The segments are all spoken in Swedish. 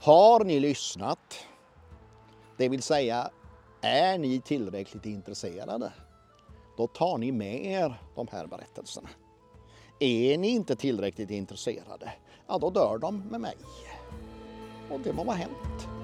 Har ni lyssnat? Det vill säga, är ni tillräckligt intresserade? Då tar ni med er de här berättelserna. Är ni inte tillräckligt intresserade, ja då dör de med mig. Och det må vara hänt.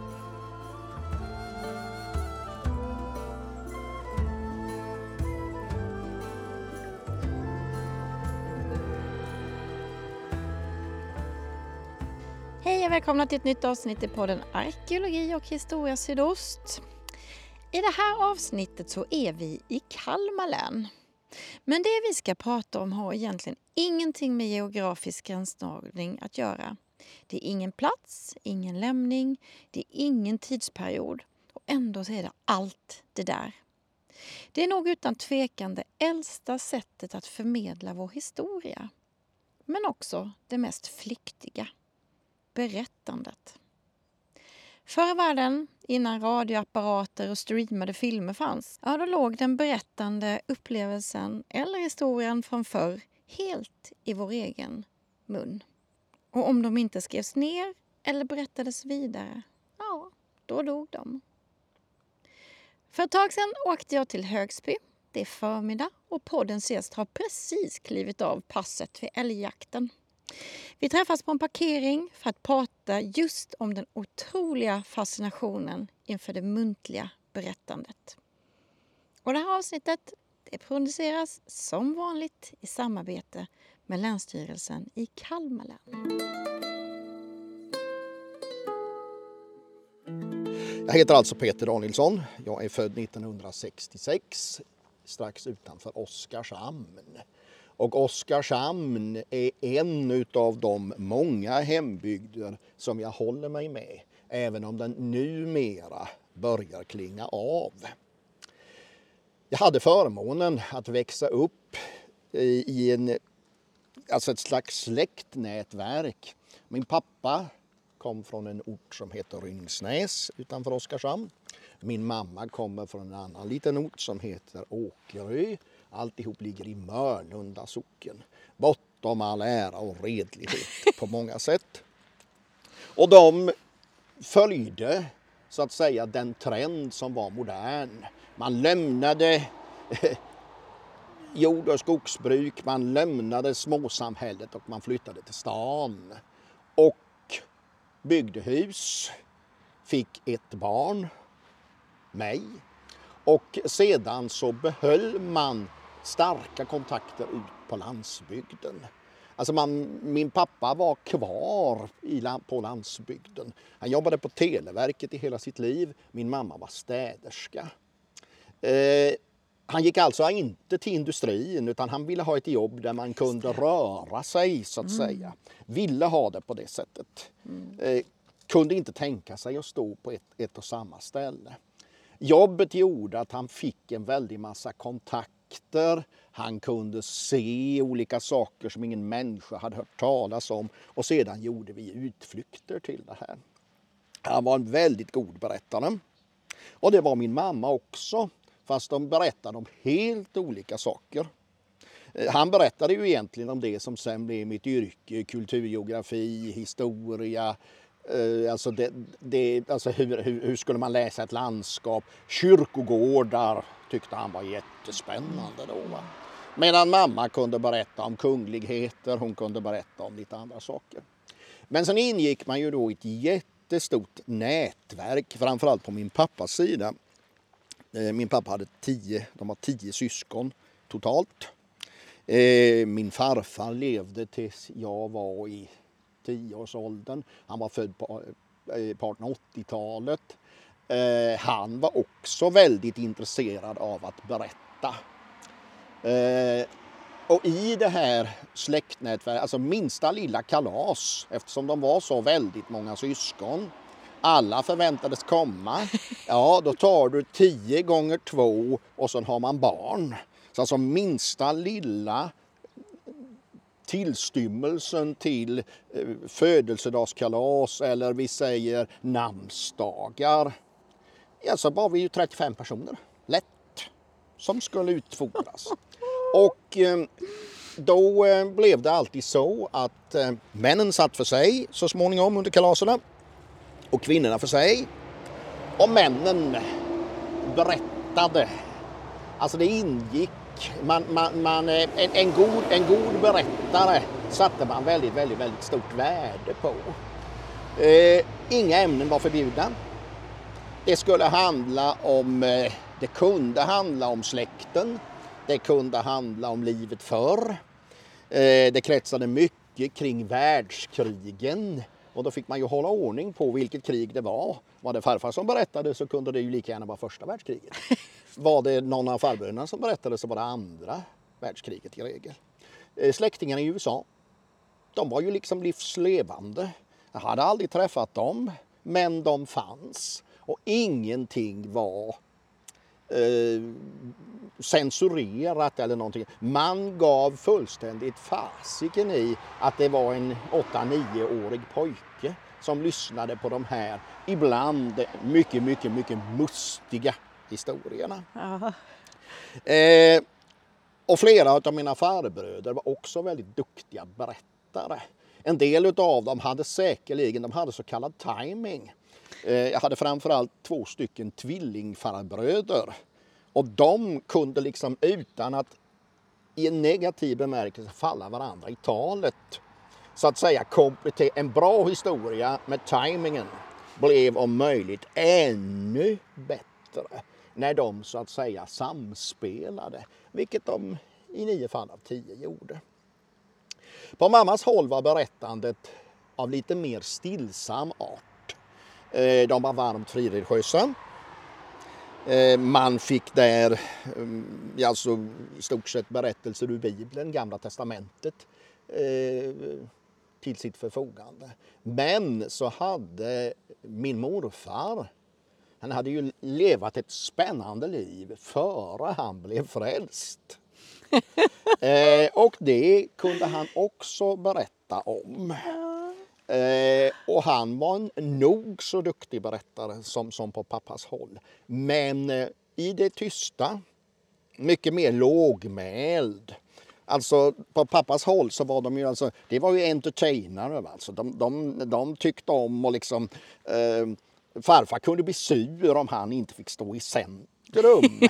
Välkomna till ett nytt avsnitt i podden Arkeologi och historia sydost. I det här avsnittet så är vi i Kalmar län. Men det vi ska prata om har egentligen ingenting med geografisk gränsdragning att göra. Det är ingen plats, ingen lämning, det är ingen tidsperiod och ändå så är det allt det där. Det är nog utan tvekan det äldsta sättet att förmedla vår historia. Men också det mest flyktiga berättandet. Förr i världen, innan radioapparater och streamade filmer fanns, ja, då låg den berättande upplevelsen eller historien från förr helt i vår egen mun. Och om de inte skrevs ner eller berättades vidare, ja, då dog de. För ett tag sedan åkte jag till Högsby. Det är förmiddag och poddens gäst har precis klivit av passet vid älgjakten. Vi träffas på en parkering för att prata just om den otroliga fascinationen inför det muntliga berättandet. Och det här avsnittet det produceras som vanligt i samarbete med Länsstyrelsen i Kalmar län. Jag heter alltså Peter Danielsson. Jag är född 1966 strax utanför Oskarshamn. Och Oskarshamn är en av de många hembygder som jag håller mig med, även om den numera börjar klinga av. Jag hade förmånen att växa upp i en, alltså ett slags släktnätverk. Min pappa kom från en ort som heter Ryngsnäs utanför Oskarshamn. Min mamma kommer från en annan liten ort som heter Åkerö Alltihop ligger i Mörlunda socken. Bortom all ära och redlighet på många sätt. Och de följde så att säga den trend som var modern. Man lämnade jord och skogsbruk, man lämnade småsamhället och man flyttade till stan. Och byggde hus, fick ett barn, mig. Och sedan så behöll man starka kontakter ut på landsbygden. Alltså man, min pappa var kvar i, på landsbygden. Han jobbade på Televerket i hela sitt liv. Min mamma var städerska. Eh, han gick alltså inte till industrin utan han ville ha ett jobb där man kunde röra sig så att mm. säga. Ville ha det på det sättet. Mm. Eh, kunde inte tänka sig att stå på ett, ett och samma ställe. Jobbet gjorde att han fick en väldig massa kontakt kontakter, han kunde se olika saker som ingen människa hade hört talas om och sedan gjorde vi utflykter till det här. Han var en väldigt god berättare. Och det var min mamma också, fast de berättade om helt olika saker. Eh, han berättade ju egentligen om det som sen blev mitt yrke, kulturgeografi, historia, Eh, alltså, det, det, alltså hur, hur, hur, skulle man läsa ett landskap? Kyrkogårdar, tyckte han var jättespännande då. Va? Medan mamma kunde berätta om kungligheter, hon kunde berätta om lite andra saker. Men sen ingick man ju då i ett jättestort nätverk, framförallt på min pappas sida. Eh, min pappa hade tio, de var tio syskon totalt. Eh, min farfar levde tills jag var i tioårsåldern. Han var född på eh, 1880-talet. Eh, han var också väldigt intresserad av att berätta. Eh, och i det här släktnätverket, alltså minsta lilla kalas, eftersom de var så väldigt många syskon, alla förväntades komma, ja då tar du tio gånger två och så har man barn. Så alltså minsta lilla tillstymmelsen till eh, födelsedagskalas eller vi säger namnsdagar så var vi ju 35 personer, lätt, som skulle utfodras. Och eh, då eh, blev det alltid så att männen satt för sig så småningom under kalaserna och kvinnorna för sig. Och männen berättade. Alltså det ingick, man, man, man, eh, en, en, god, en god berättare satte man väldigt, väldigt, väldigt stort värde på. Eh, inga ämnen var förbjudna. Det skulle handla om, eh, det kunde handla om släkten. Det kunde handla om livet förr. Eh, det kretsade mycket kring världskrigen. Och då fick man ju hålla ordning på vilket krig det var. Var det farfar som berättade så kunde det ju lika gärna vara första världskriget. Var det någon av farbröderna som berättade så var det andra världskriget i regel. Eh, släktingarna i USA, de var ju liksom livslevande. Jag hade aldrig träffat dem, men de fanns. Och ingenting var eh, censurerat eller någonting. Man gav fullständigt fasiken i att det var en 8-9-årig pojke som lyssnade på de här ibland mycket, mycket, mycket mustiga historierna. Eh, och flera av mina farbröder var också väldigt duktiga berättare. En del av dem hade säkerligen de hade så kallad timing. Eh, jag hade framförallt två stycken tvillingfarbröder och de kunde liksom utan att i en negativ bemärkelse falla varandra i talet så att säga komplettera en bra historia med tajmingen blev om möjligt ännu bättre när de så att säga samspelade, vilket de i nio fall av tio gjorde. På mammas håll var berättandet av lite mer stillsam art. Eh, de var varmt frireligiösa. Eh, man fick där eh, alltså i stort sett berättelser ur Bibeln, Gamla Testamentet till sitt förfogande. Men så hade min morfar, han hade ju levat ett spännande liv före han blev frälst. eh, och det kunde han också berätta om. Eh, och han var en nog så duktig berättare som, som på pappas håll. Men eh, i det tysta, mycket mer lågmäld. Alltså på pappas håll så var de ju alltså, det var ju entertainare alltså. De, de, de tyckte om och liksom eh, farfar kunde bli sur om han inte fick stå i centrum.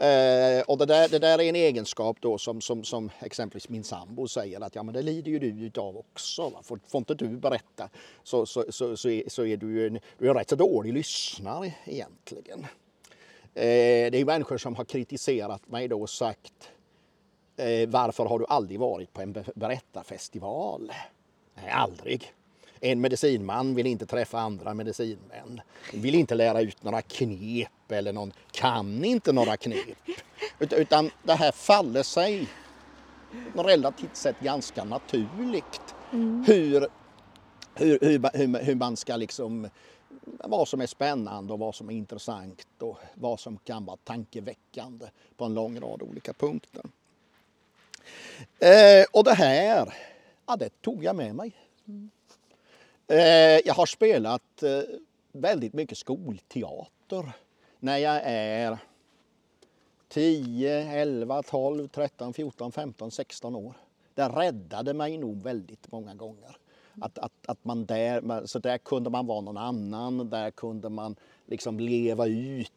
eh, och det där, det där är en egenskap då som, som, som exempelvis min sambo säger att ja men det lider ju du utav också. Va? Får, får inte du berätta så, så, så, så, är, så är du ju en, du är en rätt så dålig lyssnare egentligen. Eh, det är människor som har kritiserat mig då och sagt Eh, varför har du aldrig varit på en berättarfestival? Nej, aldrig. En medicinman vill inte träffa andra medicinmän. Vill inte lära ut några knep eller någon kan inte några knep. Utan det här faller sig relativt sett ganska naturligt. Mm. Hur, hur, hur, hur, man ska liksom vad som är spännande och vad som är intressant och vad som kan vara tankeväckande på en lång rad olika punkter. Eh, och det här, ja, det tog jag med mig. Mm. Eh, jag har spelat eh, väldigt mycket skolteater när jag är 10, 11, 12, 13, 14, 15, 16 år. Det räddade mig nog väldigt många gånger. Att, att, att man där, så där kunde man vara någon annan, där kunde man liksom leva ut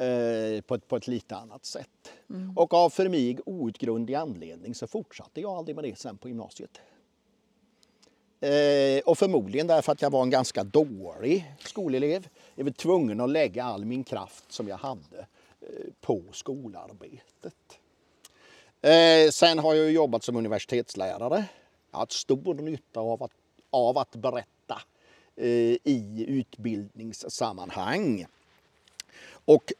Eh, på, ett, på ett lite annat sätt. Mm. Och av för mig outgrundlig anledning så fortsatte jag aldrig med det sen på gymnasiet. Eh, och förmodligen därför att jag var en ganska dålig skolelev. Jag var tvungen att lägga all min kraft som jag hade eh, på skolarbetet. Eh, sen har jag jobbat som universitetslärare. Jag har haft stor nytta av att, av att berätta eh, i utbildningssammanhang. Och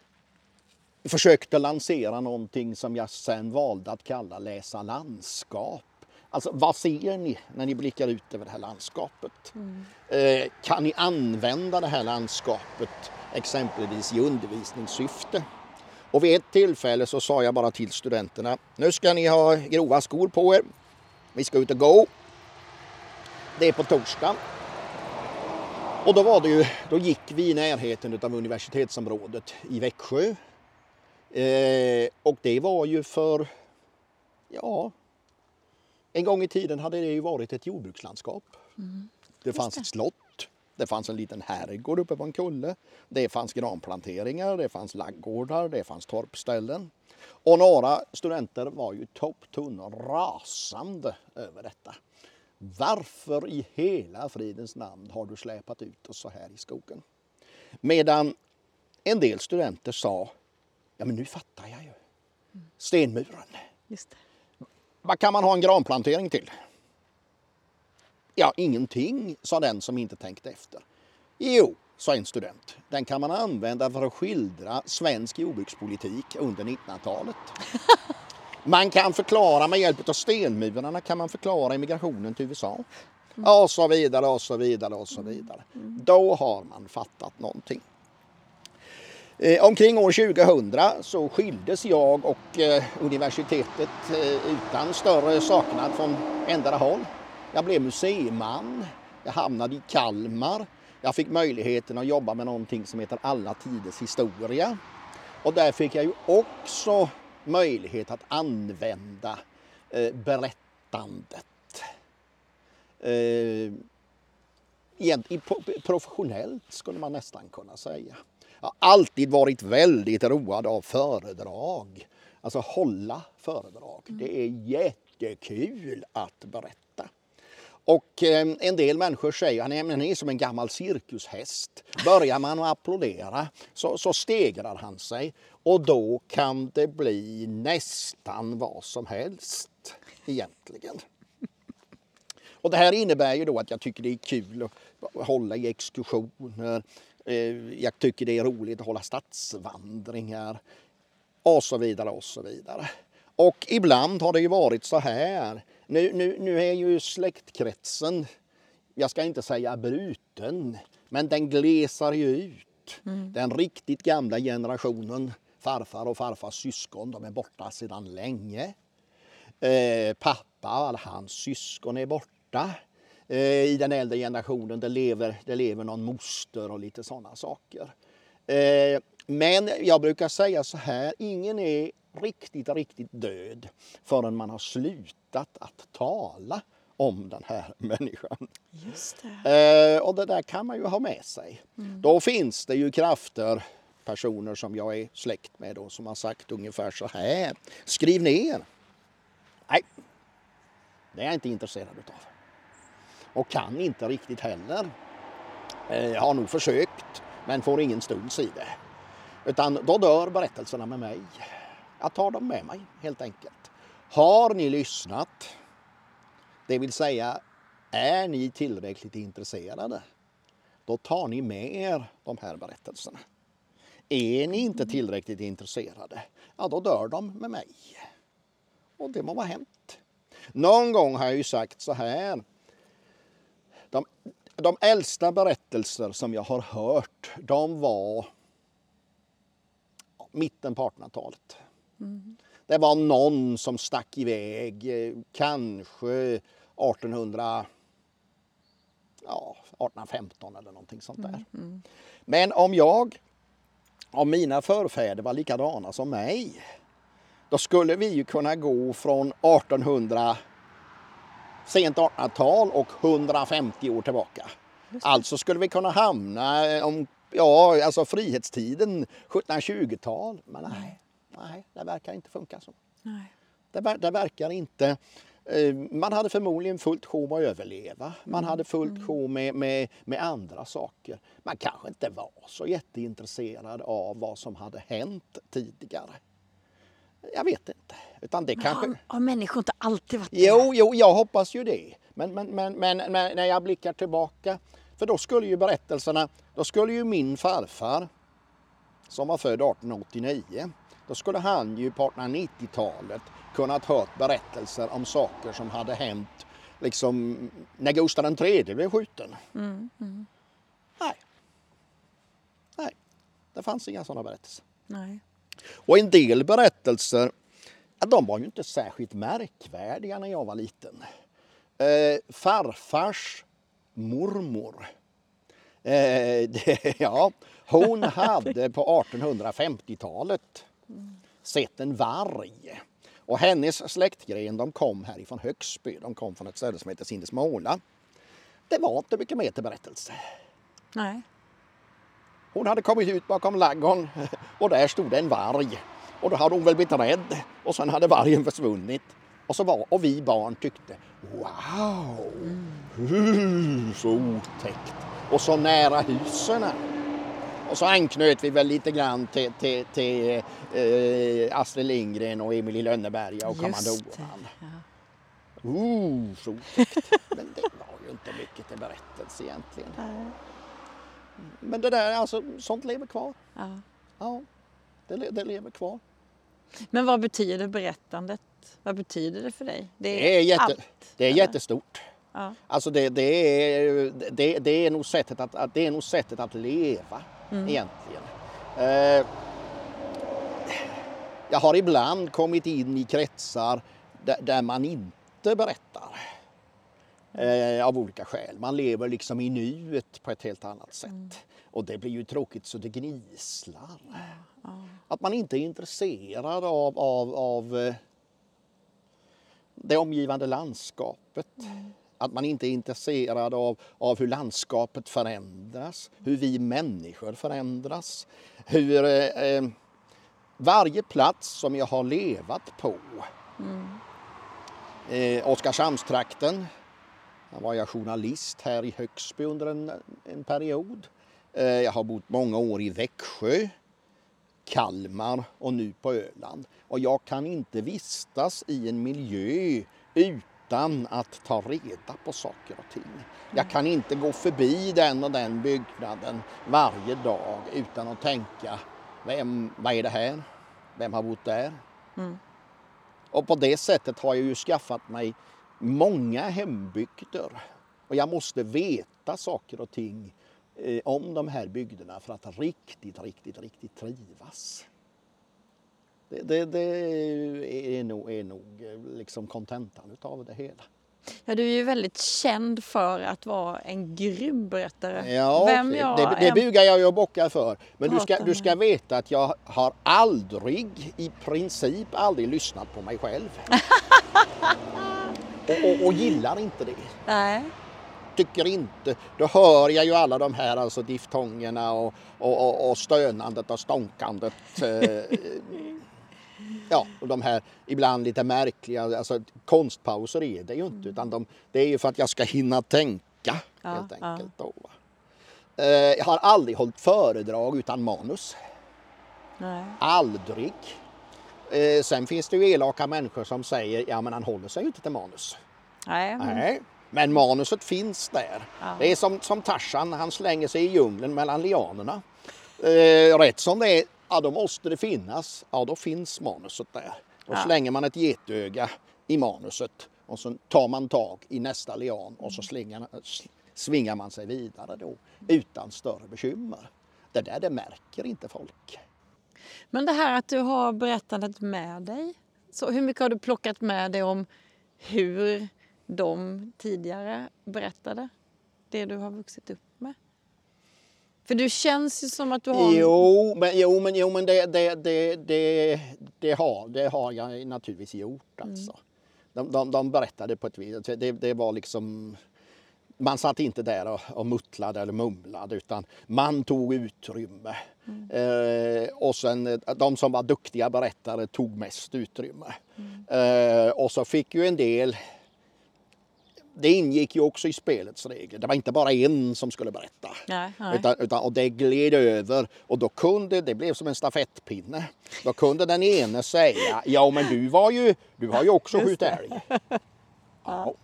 försökte lansera någonting som jag sen valde att kalla läsa landskap. Alltså vad ser ni när ni blickar ut över det här landskapet? Mm. Eh, kan ni använda det här landskapet exempelvis i undervisningssyfte? Och vid ett tillfälle så sa jag bara till studenterna, nu ska ni ha grova skor på er. Vi ska ut och gå. Det är på torsdag. Och då var det ju, då gick vi i närheten av universitetsområdet i Växjö Eh, och det var ju för, ja, en gång i tiden hade det ju varit ett jordbrukslandskap. Mm. Det fanns ett slott, Det fanns en liten herrgård uppe på en kulle. Det fanns granplanteringar, det fanns laggårdar, det fanns torpställen. Och några studenter var ju topptunna och rasande över detta. Varför i hela fridens namn har du släpat ut oss så här i skogen? Medan en del studenter sa, ja men nu fattar jag ju. Stenmuren. Just det. Vad kan man ha en granplantering till? Ja, ingenting, sa den som inte tänkte efter. Jo, sa en student, den kan man använda för att skildra svensk jordbrukspolitik under 1900-talet. Man kan förklara med hjälp av stenmurarna kan man förklara immigrationen till USA. Och så vidare och så vidare och så vidare. Då har man fattat någonting. Eh, omkring år 2000 så skildes jag och eh, universitetet eh, utan större saknad från ändra håll. Jag blev museiman, jag hamnade i Kalmar, jag fick möjligheten att jobba med någonting som heter Alla tiders historia. Och där fick jag ju också möjlighet att använda berättandet. Eh, professionellt skulle man nästan kunna säga. Jag har alltid varit väldigt road av föredrag. Alltså hålla föredrag. Mm. Det är jättekul att berätta. Och eh, en del människor säger att han är som en gammal cirkushäst. Börjar man att applådera så, så stegrar han sig och då kan det bli nästan vad som helst egentligen. Och det här innebär ju då att jag tycker det är kul att hålla i exkursioner. Eh, jag tycker det är roligt att hålla stadsvandringar och så vidare och så vidare. Och ibland har det ju varit så här. Nu, nu, nu är ju släktkretsen, jag ska inte säga bruten, men den glesar ju ut. Mm. Den riktigt gamla generationen, farfar och farfars syskon, de är borta sedan länge. Eh, pappa, alla hans syskon är borta. Eh, I den äldre generationen det lever, det lever någon moster och lite sådana saker. Eh, men jag brukar säga så här, ingen är riktigt, riktigt död förrän man har slutat att tala om den här människan. Just det. Eh, och det där kan man ju ha med sig. Mm. Då finns det ju krafter, personer som jag är släkt med då, som har sagt ungefär så här. Skriv ner. Nej, det är jag inte intresserad utav. Och kan inte riktigt heller. Jag har nog försökt men får ingen stuns i det. Utan då dör berättelserna med mig. Jag tar dem med mig helt enkelt. Har ni lyssnat, det vill säga är ni tillräckligt intresserade, då tar ni med er de här berättelserna. Är ni inte tillräckligt intresserade, ja då dör de med mig. Och det må vara hänt. Någon gång har jag ju sagt så här. De, de äldsta berättelser som jag har hört, de var mitten på 1800-talet. Mm. Det var någon som stack iväg, eh, kanske 1800, ja, 1815 eller någonting sånt där. Mm. Mm. Men om jag, om mina förfäder var likadana som mig, då skulle vi ju kunna gå från 1800 sent 1800-tal och 150 år tillbaka. Alltså skulle vi kunna hamna eh, om ja, alltså frihetstiden 1720-tal. Men nej, nej, det verkar inte funka så. Nej. Det, det verkar inte. Eh, man hade förmodligen fullt sjå med att överleva. Man mm. hade fullt mm. sjå med, med, med andra saker. Man kanske inte var så jätteintresserad av vad som hade hänt tidigare. Jag vet inte. Utan det kanske... har, har människor inte alltid varit? Jo, jo, jag hoppas ju det. Men, men, men, men, men när jag blickar tillbaka, för då skulle ju berättelserna, då skulle ju min farfar som var född 1889, då skulle han ju på 1890-talet kunnat hört berättelser om saker som hade hänt liksom när Gustav III blev skjuten. Mm, mm. Nej. Nej, det fanns inga sådana berättelser. Nej. Och en del berättelser, de var ju inte särskilt märkvärdiga när jag var liten. Eh, farfars mormor, eh, det, ja, hon hade på 1850-talet sett en varg. Och hennes släktgren de kom härifrån Högsby, de kom från ett ställe som heter Sindesmåla. Det var inte mycket mer till berättelse. Nej. Hon hade kommit ut bakom ladugården och där stod en varg. Och då hade hon väl blivit rädd och sen hade vargen försvunnit. Och, så var, och vi barn tyckte wow, så otäckt och så nära husen. Och så anknöt vi väl lite grann till, till, till eh, Astrid Lindgren och Emil i Lönneberga och kommandoran. Ja. Uh, så otäckt. Men det var ju inte mycket till berättelse egentligen. Men det där, alltså, sånt lever kvar. Ja. ja det, det lever kvar. Men vad betyder berättandet? Vad betyder det för dig? Det är, det är, jätte, allt, det är jättestort. Ja. Alltså det, det, är, det, det, är nog sättet att, det är nog sättet att leva mm. egentligen. Eh, jag har ibland kommit in i kretsar där, där man inte berättar. Eh, av olika skäl. Man lever liksom i nuet på ett helt annat sätt. Mm. Och det blir ju tråkigt så det gnisslar. Mm. Att man inte är intresserad av, av, av eh, det omgivande landskapet. Mm. Att man inte är intresserad av, av hur landskapet förändras, hur vi människor förändras. Hur eh, eh varje plats som jag har levat på, mm. eh, Oskarshamnstrakten, där var jag journalist här i Högsby under en, en period. Eh, jag har bott många år i Växjö, Kalmar och nu på Öland. Och jag kan inte vistas i en miljö utan att ta reda på saker och ting. Jag kan inte gå förbi den och den byggnaden varje dag utan att tänka, vem, vad är det här? Vem har bott där? Mm. Och på det sättet har jag ju skaffat mig många hembygder. Och jag måste veta saker och ting eh, om de här bygderna för att riktigt, riktigt, riktigt trivas. Det, det, det är nog, är nog eh, liksom kontentan utav det hela. Ja, du är ju väldigt känd för att vara en grym berättare. Ja, Vem jag det, det bugar jag ju och bockar för. Men du ska, du ska veta att jag har aldrig, i princip aldrig lyssnat på mig själv. och, och, och gillar inte det. Nej. Tycker inte. Då hör jag ju alla de här alltså diftongerna och, och, och stönandet och stånkandet. Eh, ja, och de här ibland lite märkliga, alltså konstpauser är det ju inte utan de, det är ju för att jag ska hinna tänka ja, helt enkelt. Ja. Då, eh, jag har aldrig hållit föredrag utan manus. Nej. Aldrig. Eh, sen finns det ju elaka människor som säger ja men han håller sig ju inte till manus. Nej. Men... Nej. Men manuset finns där. Ja. Det är som, som Tarzan, han slänger sig i djungeln mellan lianerna. Eh, rätt som det är, ja då måste det finnas. Ja då finns manuset där. Då ja. slänger man ett getöga i manuset och så tar man tag i nästa lian och så slingar, svingar man sig vidare då utan större bekymmer. Det där det märker inte folk. Men det här att du har berättandet med dig. Så hur mycket har du plockat med dig om hur de tidigare berättade? Det du har vuxit upp med? För du känns ju som att du har... Jo, men, jo, men, jo, men det, det, det, det, det, har, det har jag naturligtvis gjort. Alltså. Mm. De, de, de berättade på ett vis. Det, det var liksom man satt inte där och, och muttlade eller mumlade utan man tog utrymme. Mm. Eh, och sen eh, de som var duktiga berättare tog mest utrymme. Mm. Eh, och så fick ju en del det ingick ju också i spelets regler. Det var inte bara en som skulle berätta. Nej, nej. Utan, utan, och det gled över och då kunde, det blev som en stafettpinne. Då kunde den ene säga, ja men du var ju, du har ju också skjutit älg. Ja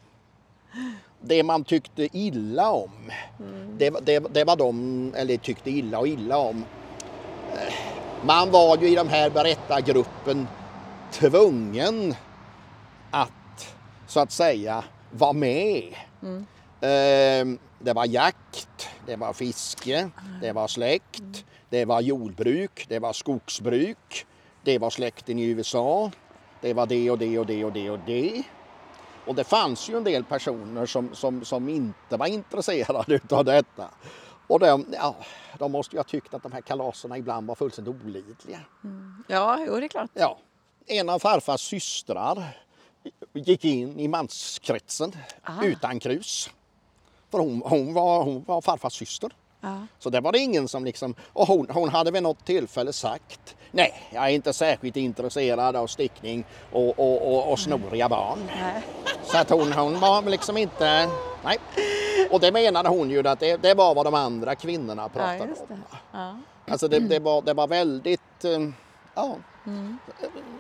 det man tyckte illa om, mm. det, det, det, var de, eller tyckte illa och illa om. Man var ju i den här berättargruppen tvungen att så att säga vara med. Mm. Ehm, det var jakt, det var fiske, det var släkt, det var jordbruk, det var skogsbruk, det var släkten i USA, det var det och det och det och det och det. Och det fanns ju en del personer som, som, som inte var intresserade av detta. Och de, ja, de måste ju ha tyckt att de här kalaserna ibland var fullständigt olidliga. Mm. Ja, jo, det är klart. Ja. En av farfars systrar gick in i manskretsen Aha. utan krus. För hon, hon, var, hon var farfars syster. Ja. Så det var det ingen som liksom, och hon, hon hade vid något tillfälle sagt Nej, jag är inte särskilt intresserad av stickning och, och, och, och snoriga barn. Nej. Så att hon, hon var liksom inte, nej. Och det menade hon ju att det, det var vad de andra kvinnorna Ja, pratade just om. Ja. Alltså det, det, var, det var väldigt, eh, ja. Mm.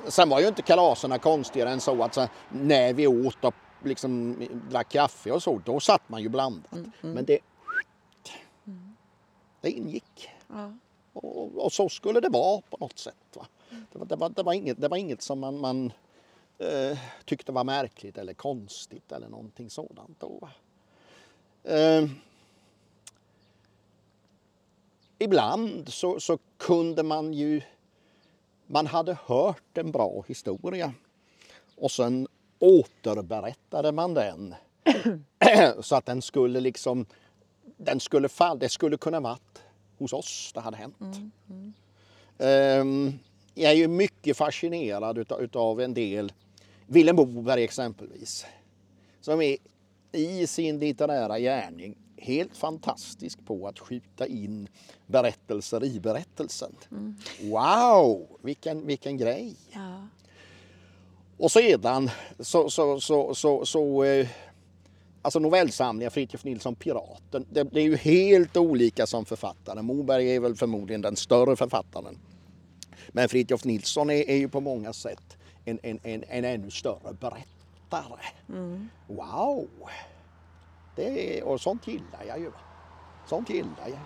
Sen var ju inte kalaserna konstigare än så att så, när vi åt och liksom drack kaffe och så, då satt man ju blandat. Mm, Men det, det ingick. Ja. Och, och så skulle det vara på något sätt. Va? Det, var, det, var, det, var inget, det var inget som man, man eh, tyckte var märkligt eller konstigt eller någonting sådant. Då, va? Eh, ibland så, så kunde man ju... Man hade hört en bra historia och sen återberättade man den så att den skulle liksom... Den skulle fall, det skulle kunna varit hos oss det hade hänt. Ehm, jag är ju mycket fascinerad utav, utav en del, Vilhelm Moberg exempelvis, som är i sin litterära gärning helt fantastisk på att skjuta in berättelser i berättelsen. Wow, vilken, vilken grej! Ja. Och sedan så, så, så, så, så eh, alltså novellsamlingar, Fritiof Nilsson Piraten, det, det är ju helt olika som författare. Moberg är väl förmodligen den större författaren. Men Fritiof Nilsson är, är ju på många sätt en, en, en, en ännu större berättare. Wow! Det är, och sånt gillar jag ju. Sånt gillar jag.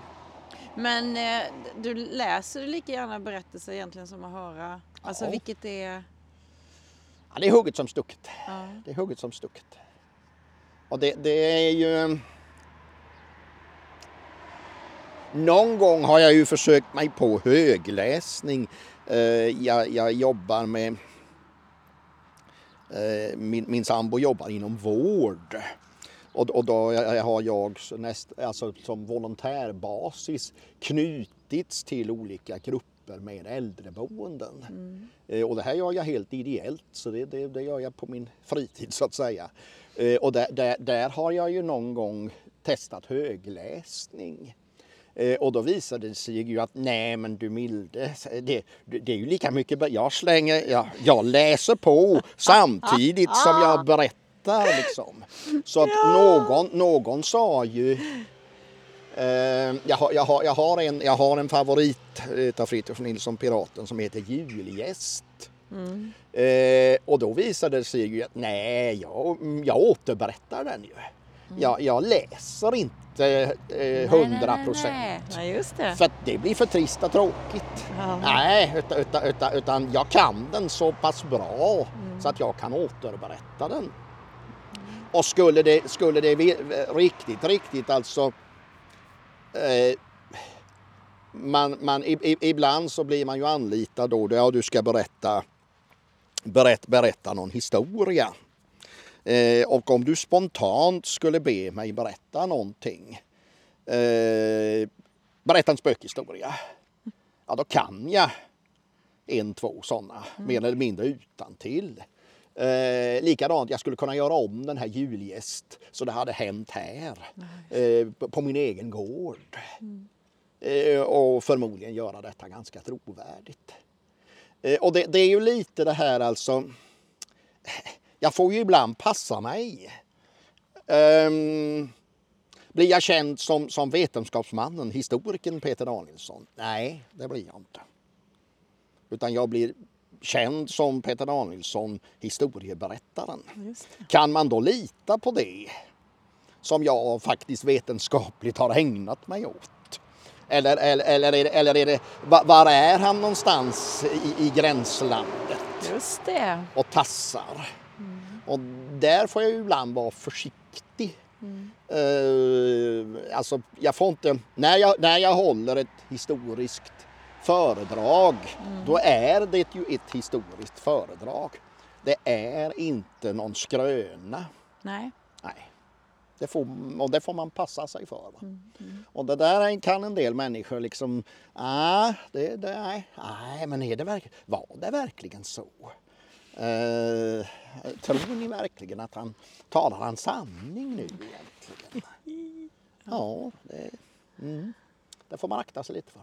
Men eh, du läser lika gärna berättelser egentligen som att höra? Alltså Ja. vilket är... Ja, det är hugget som stucket. Ja. Det är hugget som stucket. Och det, det är ju... Någon gång har jag ju försökt mig på högläsning. Eh, Jag, jag jobbar med... eh, Min, min sambo jobbar inom vård. Och, och då har jag näst, alltså som volontärbasis knutits till olika grupper med äldreboenden. Eh, Och det här gör jag helt ideellt så det, det, det gör jag på min fritid så att säga. Eh, Och där, där, där har jag ju någon gång testat högläsning. Eh, Och då visade det sig ju att nej men du milde, det, det är ju lika mycket, jag slänger, jag, jag läser på samtidigt som jag berättar liksom. Så att någon, någon sa ju Eh, jag, har, jag, har, jag, har en, jag har en favorit utav Fritiof Nilsson Piraten som heter Julgäst. Eh, och då visade det sig ju att nej, jag, jag återberättar den ju. Jag, jag läser inte eh, procent. För att det blir för trist och tråkigt. Ja. Nej, utan, utan, utan, utan jag kan den så pass bra så att jag kan återberätta den. Och skulle det, skulle det riktigt, riktigt alltså eh, man, man, ibland så blir man ju anlitad då, ja du ska berätta, berätt, berätta någon historia. Eh, och om du spontant skulle be mig berätta någonting, eh, berätta en spökhistoria, ja då kan jag en, två sådana, mer eller mindre utan till. Eh, likadant, jag skulle kunna göra om den här julgäst så det hade hänt här, eh, på- på min egen gård. Eh, och förmodligen göra detta ganska trovärdigt. Eh, och det, det är ju lite det här alltså, jag får ju ibland passa mig. Ehm, blir jag känd som, som vetenskapsmannen, historikern Peter Danielsson? Nej, det blir jag inte. Utan jag blir känd som Peter Danielsson, historieberättaren. Kan man då lita på det som jag faktiskt vetenskapligt har ägnat mig åt? Eller, eller, eller, är, det, eller är det, var, är han någonstans i, i gränslandet Just det. och tassar? Och där får jag ju ibland vara försiktig. Eh, alltså, jag får inte, när, jag, när jag håller ett historiskt föredrag, då är det ju ett historiskt föredrag. Det är inte någon skröna. Nej. Det får, och det får man passa sig för. Va? Och det där kan en del människor liksom, ah, det, det, nej, nej, men är det verkligen, var det verkligen så? Eh, tror ni verkligen att han talar han sanning nu egentligen? Ja, det, mm. Det får man akta sig lite för.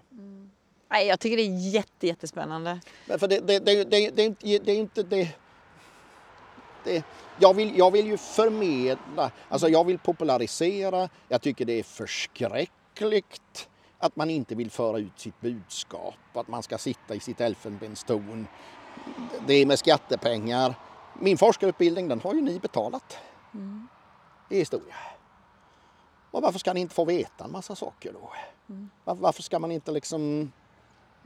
Nej, jag tycker det är jätte, jättespännande. För det, det, det, det, det, är det inte det... det jag, vill, jag vill ju förmedla, alltså jag vill popularisera. Jag tycker det är förskräckligt att man inte vill föra ut sitt budskap. Att man ska sitta i sitt elfenbenstorn. Det är med skattepengar. Min forskarutbildning den har ju ni betalat. I historia. Och varför ska ni inte få veta en massa saker då? Var, varför ska man inte liksom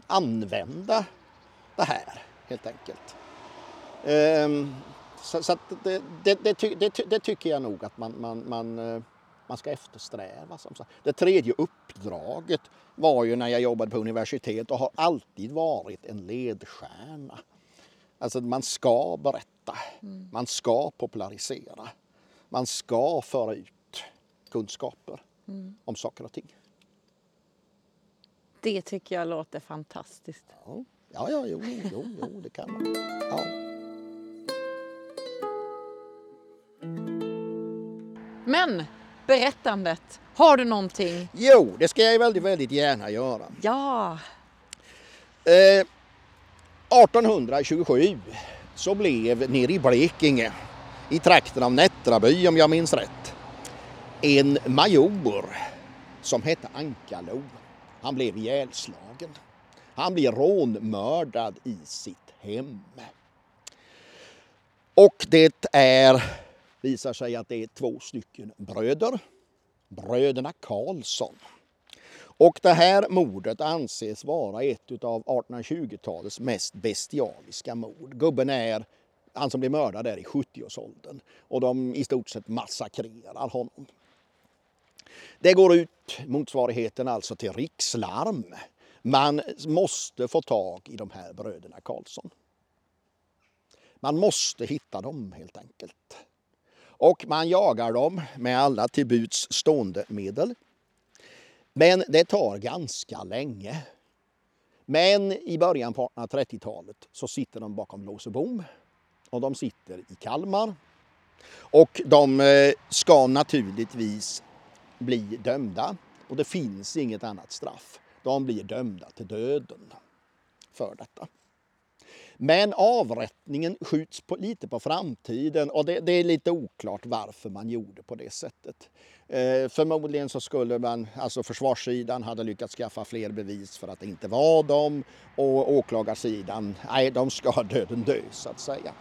använda det här helt enkelt. Ehm, så så det, det, det, det, ty- det tycker jag nog att man, man, man, eh, man ska eftersträva. Som sagt. Det tredje uppdraget var ju när jag jobbade på universitet och har alltid varit en ledstjärna. Alltså man ska berätta, man ska popularisera, man ska föra ut kunskaper om saker och ting. Det tycker jag låter fantastiskt. Ja, ja, ja jo, jo, jo, det kan man. Ja. Men berättandet, har du någonting? Jo, det ska jag väldigt, väldigt gärna göra. Ja, Eh, 1827 så blev nere i Blekinge, i trakten av Nättraby om jag minns rätt, en major som hette Ankalo. Han blev ihjälslagen. Han blev rånmördad i sitt hem. Och det är, visar sig att det är två stycken bröder, bröderna Karlsson. Och det här mordet anses vara ett av 1820-talets mest bestialiska mord. Gubben är, han som blir mördad är i 70-årsåldern och de i stort sett massakrerar honom. Det går ut motsvarigheten alltså till rikslarm. Man måste få tag i de här bröderna Karlsson. Man måste hitta dem helt enkelt. Och man jagar dem med alla till buds stående medel. Men det tar ganska länge. Men i början på 1830-talet så sitter de bakom lås och bom. Och de sitter i Kalmar. Och de eh, ska naturligtvis bli dömda. Och det finns inget annat straff. De blir dömda till döden för detta. Men avrättningen skjuts på, lite på framtiden och det, det är lite oklart varför man gjorde på det sättet. Eh, förmodligen så skulle man, alltså försvarssidan hade lyckats skaffa fler bevis för att det inte var dem och åklagarsidan, nej de ska döden dö så att säga.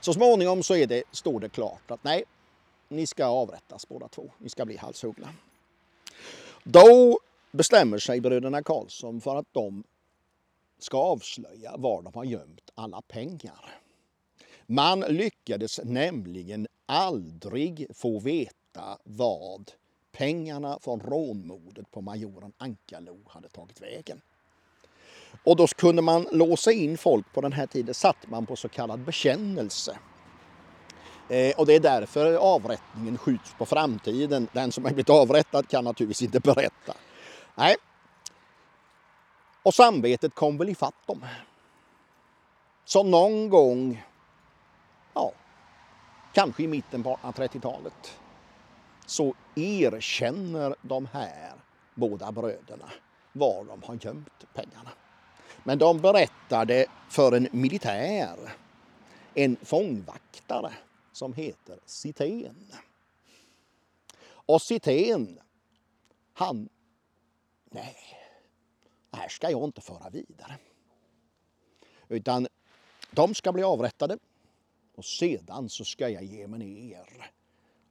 Så småningom så är det, står det klart att nej, ni ska avrättas båda två, ni ska bli halshuggna. Då bestämmer sig bröderna Karlsson för att de ska avslöja var de har gömt alla pengar. Man lyckades nämligen aldrig få veta vad pengarna från rånmordet på majoren Ankalo hade tagit vägen. Och då kunde man låsa in folk på den här tiden, satt man på så kallad bekännelse. Eh, och det är därför avrättningen skjuts på framtiden. Den som har blivit avrättad kan naturligtvis inte berätta. Nej, och samvetet kom väl ifatt dem. Så någon gång, ja, kanske i mitten på 1830-talet, så erkänner de här båda bröderna var de har gömt pengarna. Men de berättar det för en militär, en fångvaktare som heter Citén. Och Citén, han, nej, det här ska jag inte föra vidare. Utan de ska bli avrättade och sedan så ska jag ge mig ner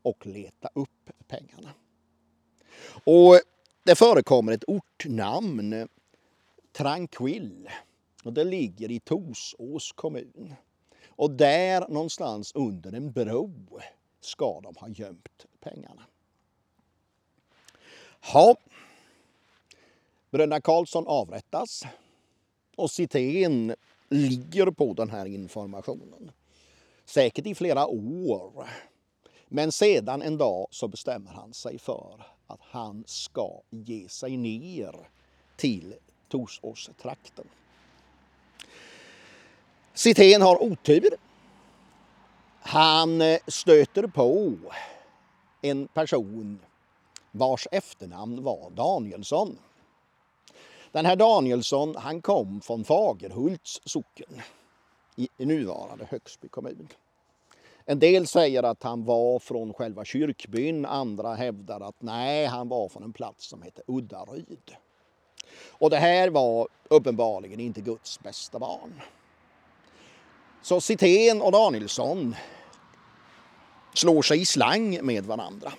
och leta upp pengarna. Och det förekommer ett ortnamn, Tranquill, och det ligger i Torsås kommun. Och där någonstans under en bro ska de ha gömt pengarna. Ja, Bröderna Karlsson avrättas och Citén ligger på den här informationen. Säkert i flera år. Men sedan en dag så bestämmer han sig för att han ska ge sig ner till Torsåstrakten. Citén har otur. Han eh, stöter på en person vars efternamn var Danielsson. Den här Danielsson han kom från Fagerhults socken i nuvarande Högsby kommun. En del säger att han var från själva kyrkbyn, andra hävdar att nej, han var från en plats som heter Uddaryd. Och det här var uppenbarligen inte Guds bästa barn. Så Citén och Danielsson slår sig i slang med varandra.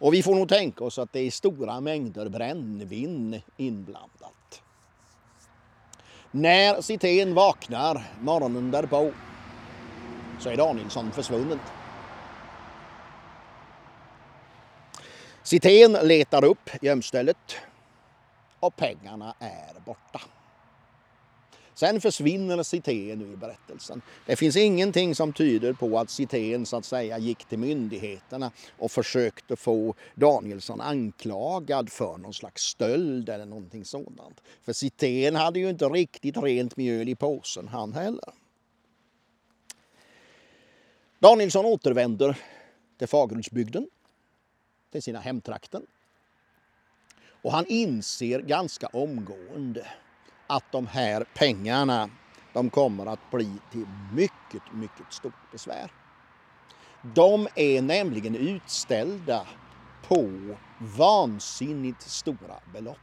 Och vi får nog tänka oss att det är stora mängder brännvin inblandat. När Citén vaknar morgonen därpå så är Danielsson försvunnen. Citén letar upp gömstället och pengarna är borta. Sen försvinner Citén ur berättelsen. Det finns ingenting som tyder på att Citén så att säga gick till myndigheterna och försökte få Danielsson anklagad för någon slags stöld eller någonting sådant. För Citén hade ju inte riktigt rent mjöl i påsen han heller. Danielsson återvänder till Fagerhultsbygden, till sina hemtrakter. Och han inser ganska omgående att de här pengarna de kommer att bli till mycket, mycket stort besvär. De är nämligen utställda på vansinnigt stora belopp.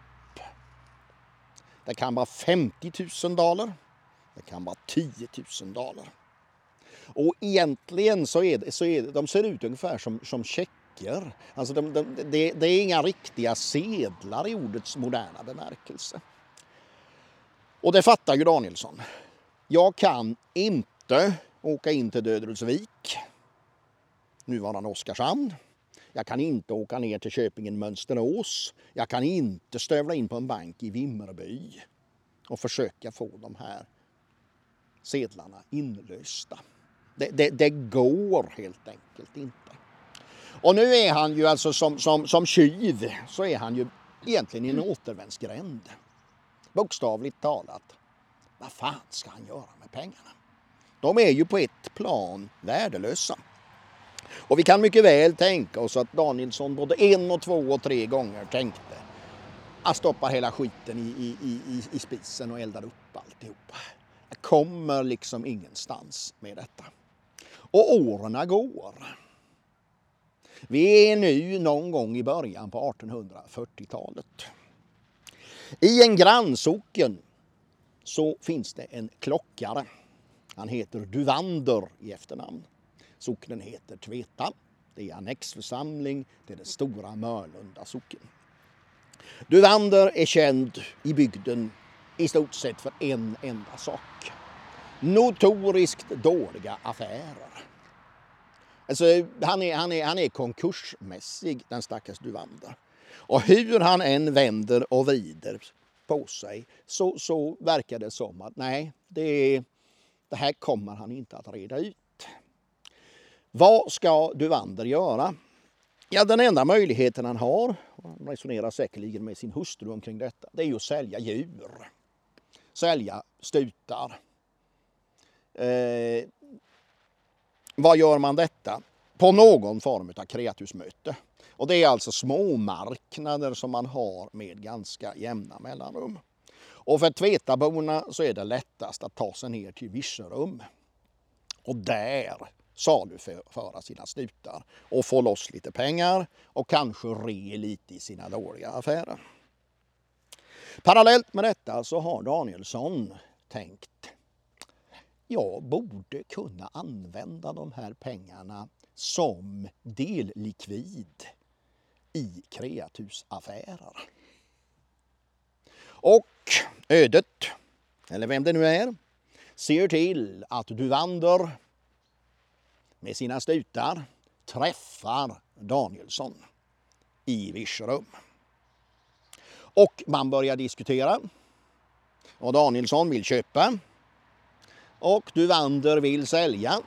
Det kan vara 50 000 dollar. Det kan vara 10 000 dollar. Och egentligen så är det, så är det, de ser ut ungefär som, som checker. Alltså de, de, de det är inga riktiga sedlar i ordets moderna bemärkelse. Och det fattar ju Danielsson. Jag kan inte åka in till Döderulsvik, nuvarande Oskarshamn. Jag kan inte åka ner till Köpingen Mönsterås. Jag kan inte stövla in på en bank i Vimmerby och försöka få de här sedlarna inlösta. Det, det, det, går helt enkelt inte. Och nu är han ju alltså som, som, som tjuv så är han ju egentligen i en återvändsgränd. Bokstavligt talat. Vad fan ska han göra med pengarna? De är ju på ett plan värdelösa. Och vi kan mycket väl tänka oss att Danielsson både en och två och tre gånger tänkte att stoppa hela skiten i, i, i, i spisen och eldar upp alltihopa. Jag kommer liksom ingenstans med detta. Och åren går. Vi är nu någon gång i början på 1840-talet. I en grannsocken så finns det en klockare. Han heter Duvander i efternamn. Socknen heter Tveta. Det är annexförsamling till den stora Mörlunda socken. Duvander är känd i bygden i stort sett för en enda sak. Notoriskt dåliga affärer. Alltså, han, är, han, är, han är konkursmässig, den stackars Duvander. Och hur han än vänder och vrider på sig så, så verkar det som att nej, det, det här kommer han inte att reda ut. Vad ska Duvander göra? Ja, den enda möjligheten han har, och han resonerar säkerligen med sin hustru omkring detta, det är ju att sälja djur. Sälja stutar. Eh, vad gör man detta? På någon form av kreatursmöte. Och det är alltså småmarknader som man har med ganska jämna mellanrum. Och för Tvetaborna så är det lättast att ta sig ner till Virserum och där saluföra sina snutar och få loss lite pengar och kanske re lite i sina dåliga affärer. Parallellt med detta så har Danielsson tänkt jag borde kunna använda de här pengarna som dellikvid i kreatursaffärer. Och ödet, eller vem det nu är, ser till att Duvander med sina stutar träffar Danielsson i Virserum. Och man börjar diskutera. Och Danielsson vill köpa. Och Duvander vill sälja.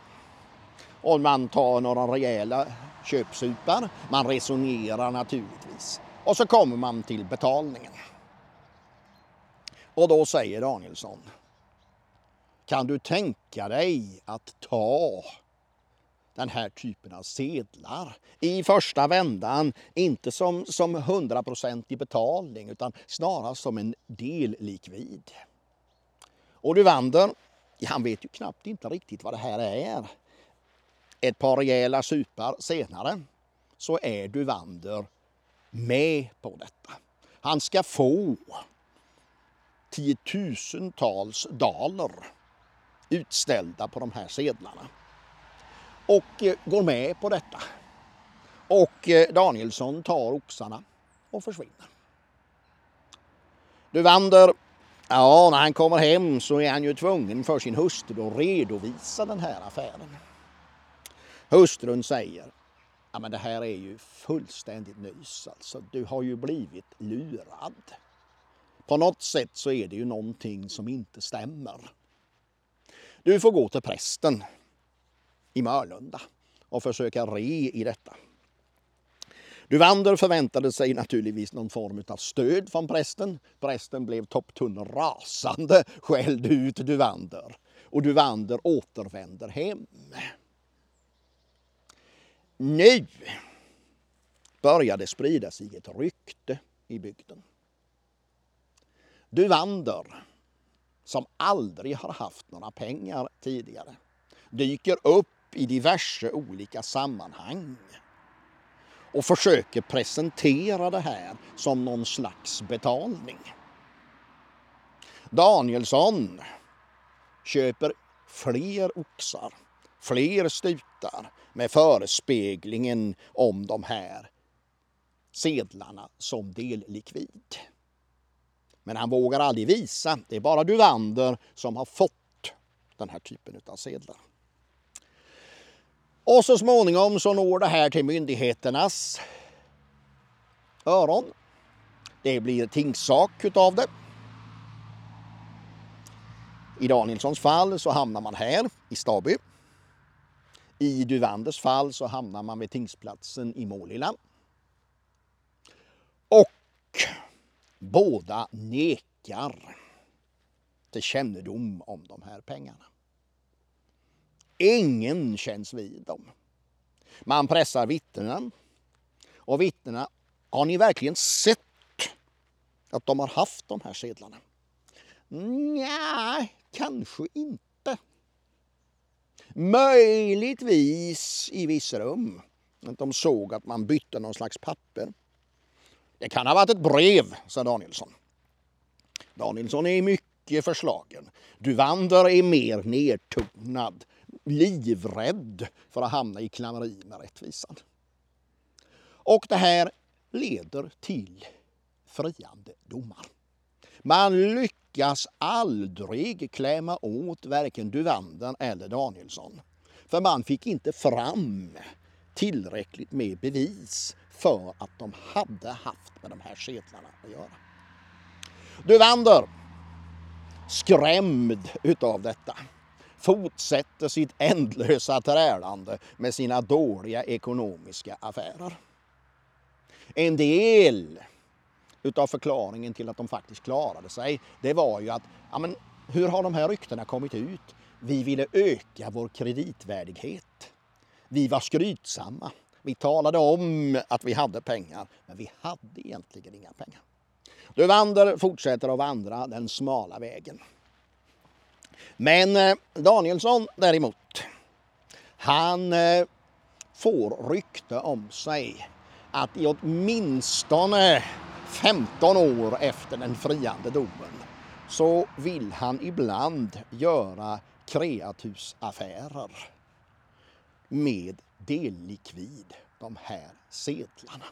Och man tar några rejäla köpsupar. Man resonerar naturligtvis. Och så kommer man till betalningen. Och då säger Danielsson. Kan du tänka dig att ta den här typen av sedlar. I första vändan inte som, som 100% betalning utan snarast som en dellikvid. Och Duvander, han vet ju knappt inte riktigt vad det här är. Ett par rejäla supar senare så är Duvander med på detta. Han ska få tiotusentals daler utställda på de här sedlarna. Och eh, går med på detta. Och eh, Danielsson tar oxarna och försvinner. Duvander, ja när han kommer hem så är han ju tvungen för sin hustru att redovisa den här affären. Hustrun säger, ja men det här är ju fullständigt nys alltså. Du har ju blivit lurad. På något sätt så är det ju någonting som inte stämmer. Du får gå till prästen i Mörlunda och försöka re i detta. Duvander förväntade sig naturligtvis någon form av stöd från prästen. Prästen blev topptunn rasande, skällde ut Duvander och Duvander återvänder hem. Nu började sprida sig ett rykte i bygden. Duvander, som aldrig har haft några pengar tidigare, dyker upp i diverse olika sammanhang och försöker presentera det här som någon slags betalning. Danielsson köper fler oxar, fler stutar med förespeglingen om de här sedlarna som dellikvid. Men han vågar aldrig visa. Det är bara Duvander som har fått den här typen av sedlar. Och så småningom så når det här till myndigheternas öron. Det blir tingssak utav det. I Danielssons fall så hamnar man här i Staby. I Duvanders fall så hamnar man vid tingsplatsen i Målilla. Och båda nekar till kännedom om de här pengarna. Ingen känns vid dem. Man pressar vittnena. Och vittnena, har ni verkligen sett att de har haft de här sedlarna? Nej, kanske inte. Möjligtvis i vissa rum. Att de såg att man bytte någon slags papper. Det kan ha varit ett brev, sa Danielsson. Danielsson är mycket förslagen. Duvander är mer nedtonad livrädd för att hamna i klammeri med rättvisan. Och det här leder till friande domar. Man lyckas lyckas aldrig klämma åt varken Duvander eller Danielsson. För man fick inte fram tillräckligt med bevis för att de hade haft med de här sedlarna att göra. Duvander, skrämd utav detta, fortsätter sitt ändlösa trälande med sina dåliga ekonomiska affärer. En del utav förklaringen till att de faktiskt klarade sig, det var ju att, ja men hur har de här ryktena kommit ut? Vi ville öka vår kreditvärdighet. Vi var skrytsamma. Vi talade om att vi hade pengar, men vi hade egentligen inga pengar. Duvander fortsätter att vandra den smala vägen. Men eh, Danielsson däremot, han eh, får rykte om sig att i åtminstone 15 år efter den friande domen så vill han ibland göra kreatusaffärer med dellikvid, de här sedlarna.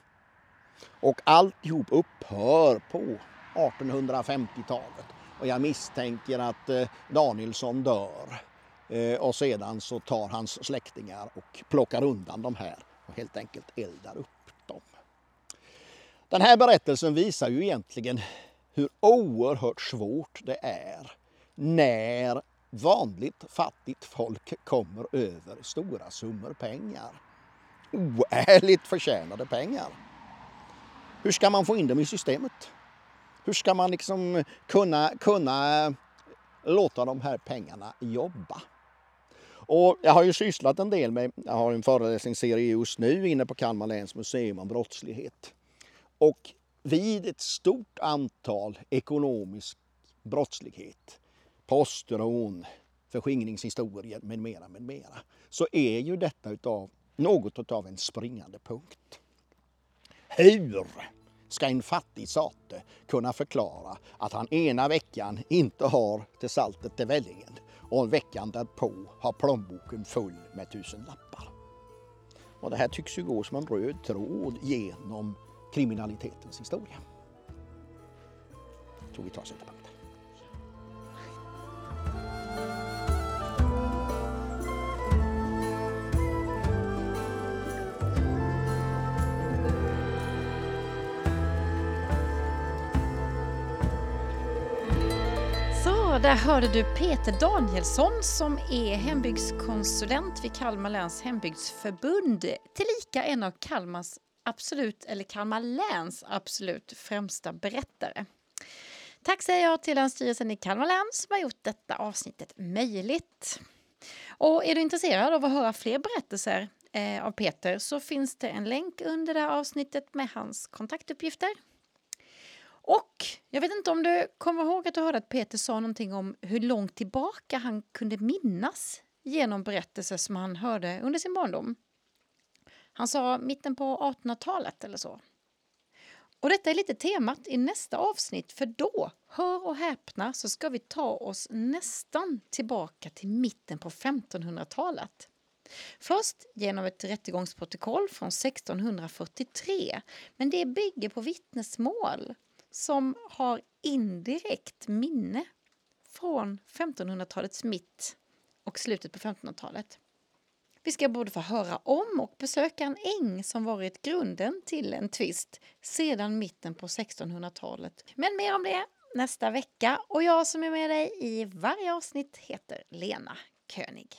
Och alltihop upphör på 1850-talet och jag misstänker att eh, Danielsson dör. Eh, och sedan så tar hans släktingar och plockar undan de här och helt enkelt eldar upp. Den här berättelsen visar ju egentligen hur oerhört svårt det är när vanligt fattigt folk kommer över stora summor pengar. Oärligt förtjänade pengar. Hur ska man få in dem i systemet? Hur ska man liksom kunna, kunna låta de här pengarna jobba? Och jag har ju sysslat en del med, jag har en föreläsningsserie just nu inne på Kalmar läns museum om brottslighet. Och vid ett stort antal ekonomisk brottslighet, postrån, förskingringshistorier med mera, med mera, så är ju detta utav något av en springande punkt. Hur ska en fattig sate kunna förklara att han ena veckan inte har till saltet till vällingen och veckan därpå har plånboken full med tusen lappar. Och det här tycks ju gå som en röd tråd genom kriminalitetens historia. Jag tror vi tar oss ett där hörde du Peter Danielsson som är hembygdskonsulent vid Kalmar läns hembygdsförbund. Tillika en av Kalmars absolut, eller Kalmar läns absolut främsta berättare. Tack säger jag till Länsstyrelsen i Kalmar län som har gjort detta avsnittet möjligt. Och är du intresserad av att höra fler berättelser eh, av Peter så finns det en länk under det här avsnittet med hans kontaktuppgifter. Och jag vet inte om du kommer ihåg att du hörde att Peter sa någonting om hur långt tillbaka han kunde minnas genom berättelser som han hörde under sin barndom. Han sa mitten på 1800-talet eller så. Och detta är lite temat i nästa avsnitt för då, hör och häpna, så ska vi ta oss nästan tillbaka till mitten på 1500-talet. Först genom ett rättegångsprotokoll från 1643, men det bygger på vittnesmål som har indirekt minne från 1500-talets mitt och slutet på 1500-talet. Vi ska både få höra om och besöka en äng som varit grunden till en tvist sedan mitten på 1600-talet. Men mer om det nästa vecka och jag som är med dig i varje avsnitt heter Lena König.